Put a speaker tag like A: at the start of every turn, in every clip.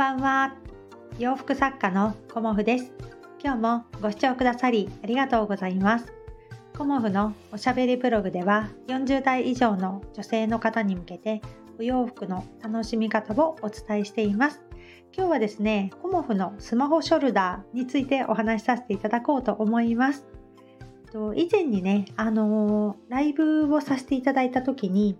A: ばんは。洋服作家のコモフです。今日もご視聴くださりありがとうございます。コモフのおしゃべりブログでは40代以上の女性の方に向けてお洋服の楽しみ方をお伝えしています。今日はですねコモフのスマホショルダーについてお話しさせていただこうと思います。以前にね、あのー、ライブをさせていただいた時に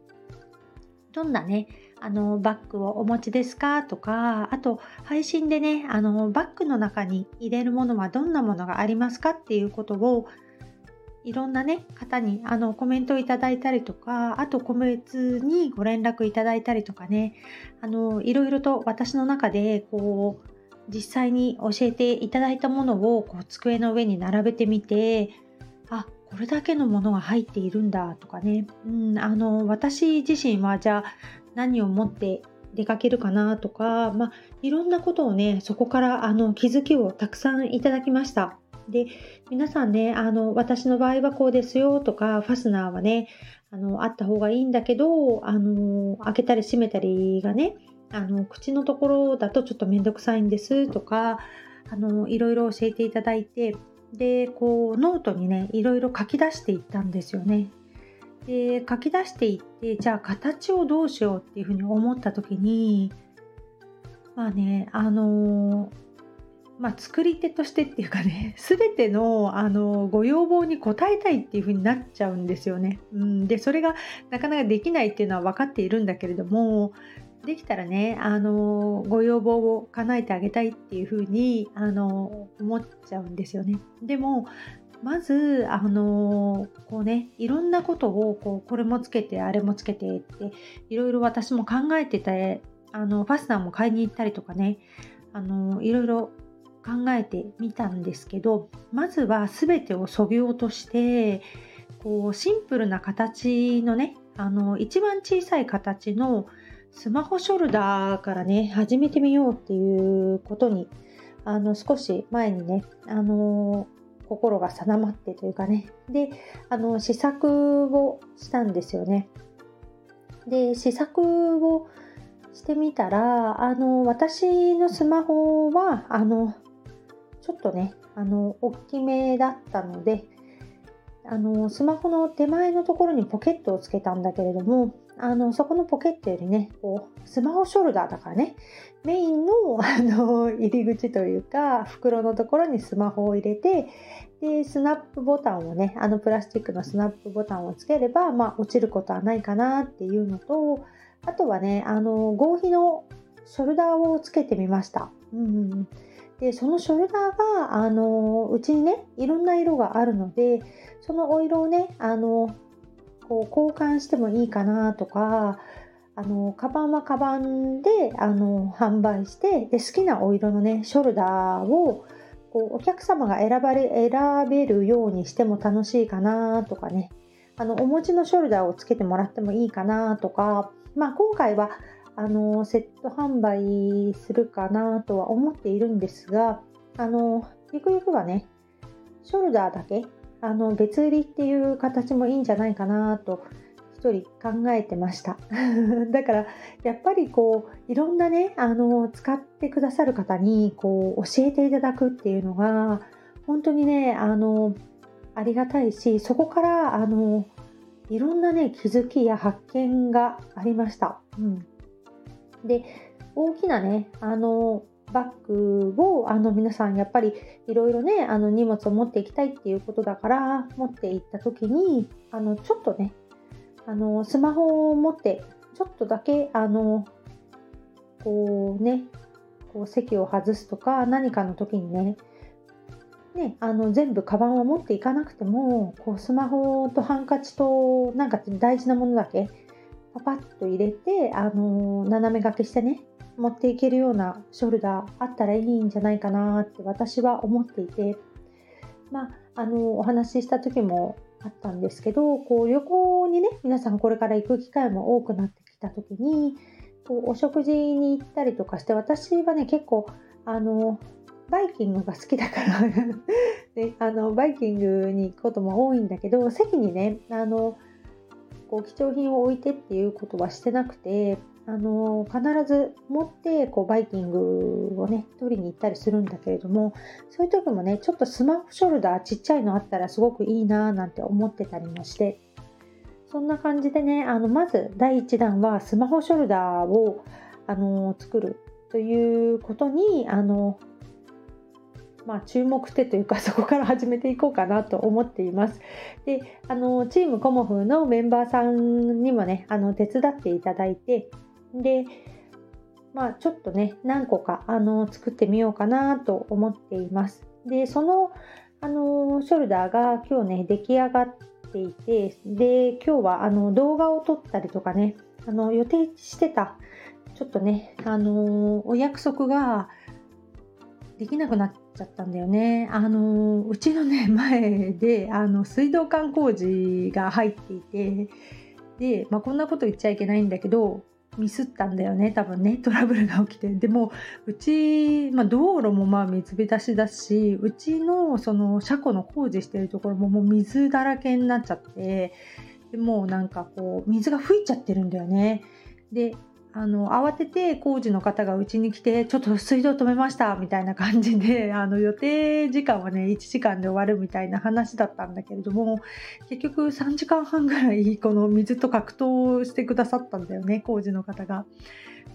A: どんなねあのバッグをお持ちですか？とかあと配信でねあのバッグの中に入れるものはどんなものがありますかっていうことをいろんなね方にあのコメントをいただいたりとかあと個別にご連絡いただいたりとかねあのいろいろと私の中でこう実際に教えていただいたものをこう机の上に並べてみてあこれだけのものが入っているんだとかね、うん、あの私自身はじゃあ何を持って出かけるかなとか、まあ、いろんなことをねそこからあの気づきをたくさんいただきました。で皆さんねあの私の場合はこうですよとかファスナーはねあのあった方がいいんだけどあの開けたり閉めたりがねあの口のところだとちょっと面倒くさいんですとかあのいろいろ教えていただいてでこうノートにねいろいろ書き出していったんですよね。で書き出していってじゃあ形をどうしようっていうふうに思った時にまあねあのまあ、作り手としてっていうかね 全てのあのご要望に応えたいっていう風になっちゃうんですよね。うん、でそれがなかなかできないっていうのは分かっているんだけれどもできたらねあのご要望を叶えてあげたいっていう風にあの思っちゃうんですよね。でもまずあのこうねいろんなことをこうこれもつけてあれもつけてっていろいろ私も考えててあのファスナーも買いに行ったりとかねあのいろいろ考えてみたんですけどまずは全てをそぎ落としてこうシンプルな形のねあの一番小さい形のスマホショルダーからね始めてみようっていうことにあの少し前にねあの心が定まってというかね。であの試作をしたんですよね。で試作をしてみたらあの私のスマホはあのちょっとねあの大きめだったのであのスマホの手前のところにポケットをつけたんだけれどもあのそこのポケットよりねこうスマホショルダーだからねメインの あの入り口というか袋のところにスマホを入れてでスナップボタンをねあのプラスチックのスナップボタンをつければ、まあ、落ちることはないかなっていうのとあとはねあの合皮のショルダーをつけてみました。うんでそのショルダーがあのうちにねいろんな色があるのでそのお色をねあのこう交換してもいいかなとかあのカバンはカバンであの販売してで好きなお色のねショルダーをこうお客様が選ばれ選べるようにしても楽しいかなとかね。あのお持ちのショルダーをつけてもらってもいいかなとか、まあ、今回はあのセット販売するかなとは思っているんですがあのゆくゆくはねショルダーだけあの別売りっていう形もいいんじゃないかなと一人考えてました だからやっぱりこういろんなねあの使ってくださる方にこう教えていただくっていうのが本当にねあのありがたいしそこからあのいろんなね気づきや発見がありました。うん、で大きなねあのバッグをあの皆さんやっぱりいろいろねあの荷物を持っていきたいっていうことだから持っていった時にあのちょっとねあのスマホを持ってちょっとだけあのこうねこう席を外すとか何かの時にねね、あの全部カバンを持っていかなくてもこうスマホとハンカチとなんか大事なものだけパパッと入れて、あの斜め掛けしてね持っていけるようなショルダーあったらいいんじゃないかなって私は思っていて、まあ、あのお話しした時もあったんですけどこう旅行にね皆さんこれから行く機会も多くなってきた時にこうお食事に行ったりとかして私はね結構あのバイキングが好きだから ね、あのバイキングに行くことも多いんだけど席にねあのこう貴重品を置いてっていうことはしてなくてあの必ず持ってこうバイキングをね取りに行ったりするんだけれどもそういう時もねちょっとスマホショルダーちっちゃいのあったらすごくいいななんて思ってたりもしてそんな感じでねあのまず第1弾はスマホショルダーをあの作るということにあのまあ、注目してというかそこから始めていこうかなと思っています。であのチームコモフのメンバーさんにもねあの手伝っていただいてでまあちょっとね何個かあの作ってみようかなと思っています。でそのあのショルダーが今日ね出来上がっていてで今日はあの動画を撮ったりとかねあの予定してたちょっとねあのお約束ができなくなっちゃったんだよね。あのうちのね前であの水道管工事が入っていてで、まあ、こんなこと言っちゃいけないんだけどミスったんだよね多分ねトラブルが起きてでもうち、まあ、道路もまあ水浸しだしうちのその車庫の工事してるところももう水だらけになっちゃってでもうなんかこう水が吹いちゃってるんだよねであの慌てて工事の方がうちに来てちょっと水道止めましたみたいな感じで あの予定時間はね1時間で終わるみたいな話だったんだけれども結局3時間半ぐらいこの水と格闘してくださったんだよね工事の方が。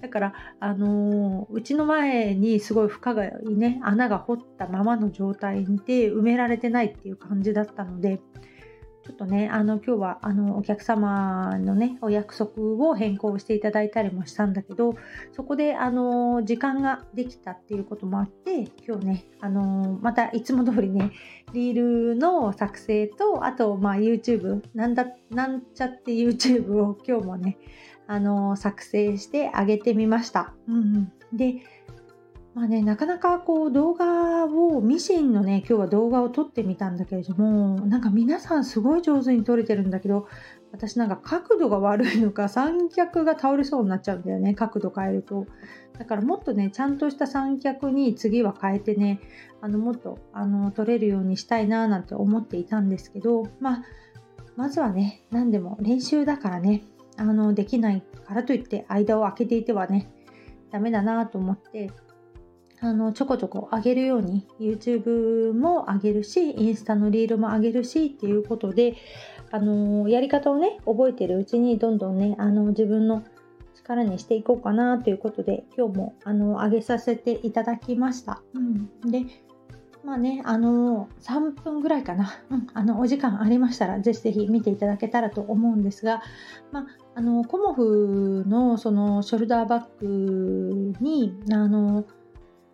A: だから、あのー、うちの前にすごい深いね穴が掘ったままの状態で埋められてないっていう感じだったのでちょっとね、あの今日はあのお客様のね、お約束を変更していただいたりもしたんだけど、そこであの時間ができたっていうこともあって、今日ね、あのまたいつも通りね、リールの作成と、あとまあ YouTube、なんだ、なんちゃって YouTube を今日もね、あの作成してあげてみました。うん、うん、で、まあね、なかなかこう動画をミシンのね今日は動画を撮ってみたんだけれどもなんか皆さんすごい上手に撮れてるんだけど私なんか角度が悪いのか三脚が倒れそうになっちゃうんだよね角度変えると。だからもっとねちゃんとした三脚に次は変えてねあのもっとあの撮れるようにしたいななんて思っていたんですけどまあまずはね何でも練習だからねあのできないからといって間を空けていてはねダメだなと思ってあのちょこちょこ上げるように YouTube も上げるしインスタのリールも上げるしっていうことであのやり方をね覚えてるうちにどんどんねあの自分の力にしていこうかなということで今日もあの上げさせていただきました。うん、でまあね、あの3分ぐらいかな、うん、あのお時間ありましたら、ぜひぜひ見ていただけたらと思うんですが、まあ、あのコモフのそのショルダーバッグにあの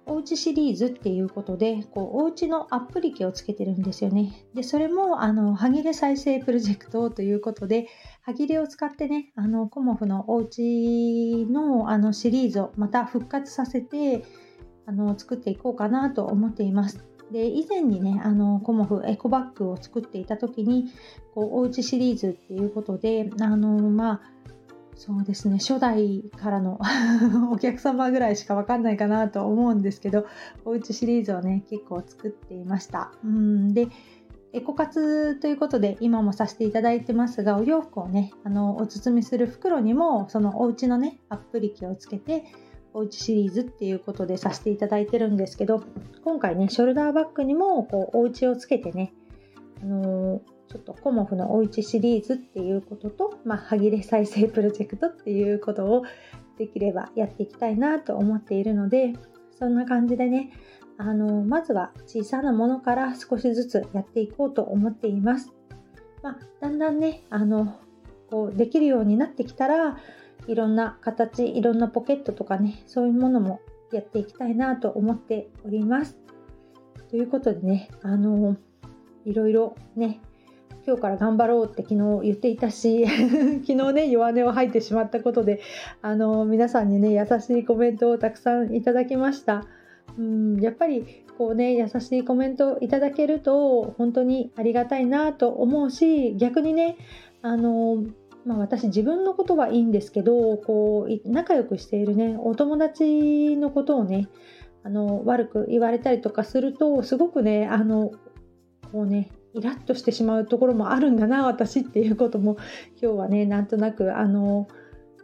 A: おうちシリーズっていうことで、こうおうちのアップリケをつけてるんですよね。で、それも、あの、歯切れ再生プロジェクトということで、歯切れを使ってね、あの、コモフのおうちのあのシリーズをまた復活させて、あの、作っていこうかなと思っています。で以前にねあのコモフエコバッグを作っていた時にこうおうちシリーズっていうことであのまあそうですね。初代からの お客様ぐらいしか分かんないかなと思うんですけどおうちシリーズをね結構作っていました。うん。でエコ活ということで今もさせていただいてますがお洋服をねあのお包みする袋にもそのお家のねアップリケをつけておうちシリーズっていうことでさせていただいてるんですけど今回ねショルダーバッグにもこうお家をつけてねあのーちょっとコモフのおうちシリーズっていうことと、まあ、歯切れ再生プロジェクトっていうことをできればやっていきたいなと思っているので、そんな感じでね、あのまずは小さなものから少しずつやっていこうと思っています。まあ、だんだんね、あのこうできるようになってきたら、いろんな形、いろんなポケットとかね、そういうものもやっていきたいなと思っております。ということでね、あのいろいろね、今日から頑張ろうって昨日言っていたし 昨日ね弱音を吐いてしまったことであの皆さんにね優しいコメントをたくさんいただきました。うんやっぱりこうね優しいコメントいただけると本当にありがたいなと思うし逆にねあのまあ、私自分のことはいいんですけどこう仲良くしているねお友達のことをねあの悪く言われたりとかするとすごくねあのこうねイラッとしてしまうところもあるんだな私っていうことも今日はねなんとなくあの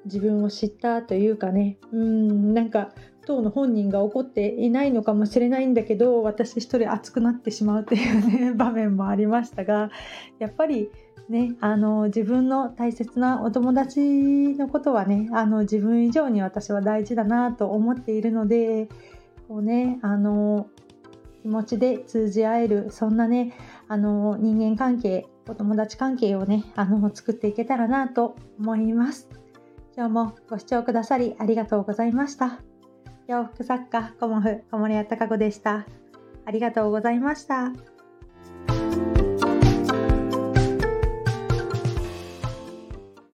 A: 自分を知ったというかね。うんなんか当の本人が怒っていないのかもしれないんだけど私一人熱くなってしまうというね 場面もありましたがやっぱりねあの自分の大切なお友達のことはねあの自分以上に私は大事だなと思っているのでこうねあの気持ちで通じ合えるそんなねあの人間関係お友達関係をねあの作っていけたらなと思います。今日もご視聴くださりありがとうございました。洋服作家コモフ小森屋隆子でした。ありがとうございました。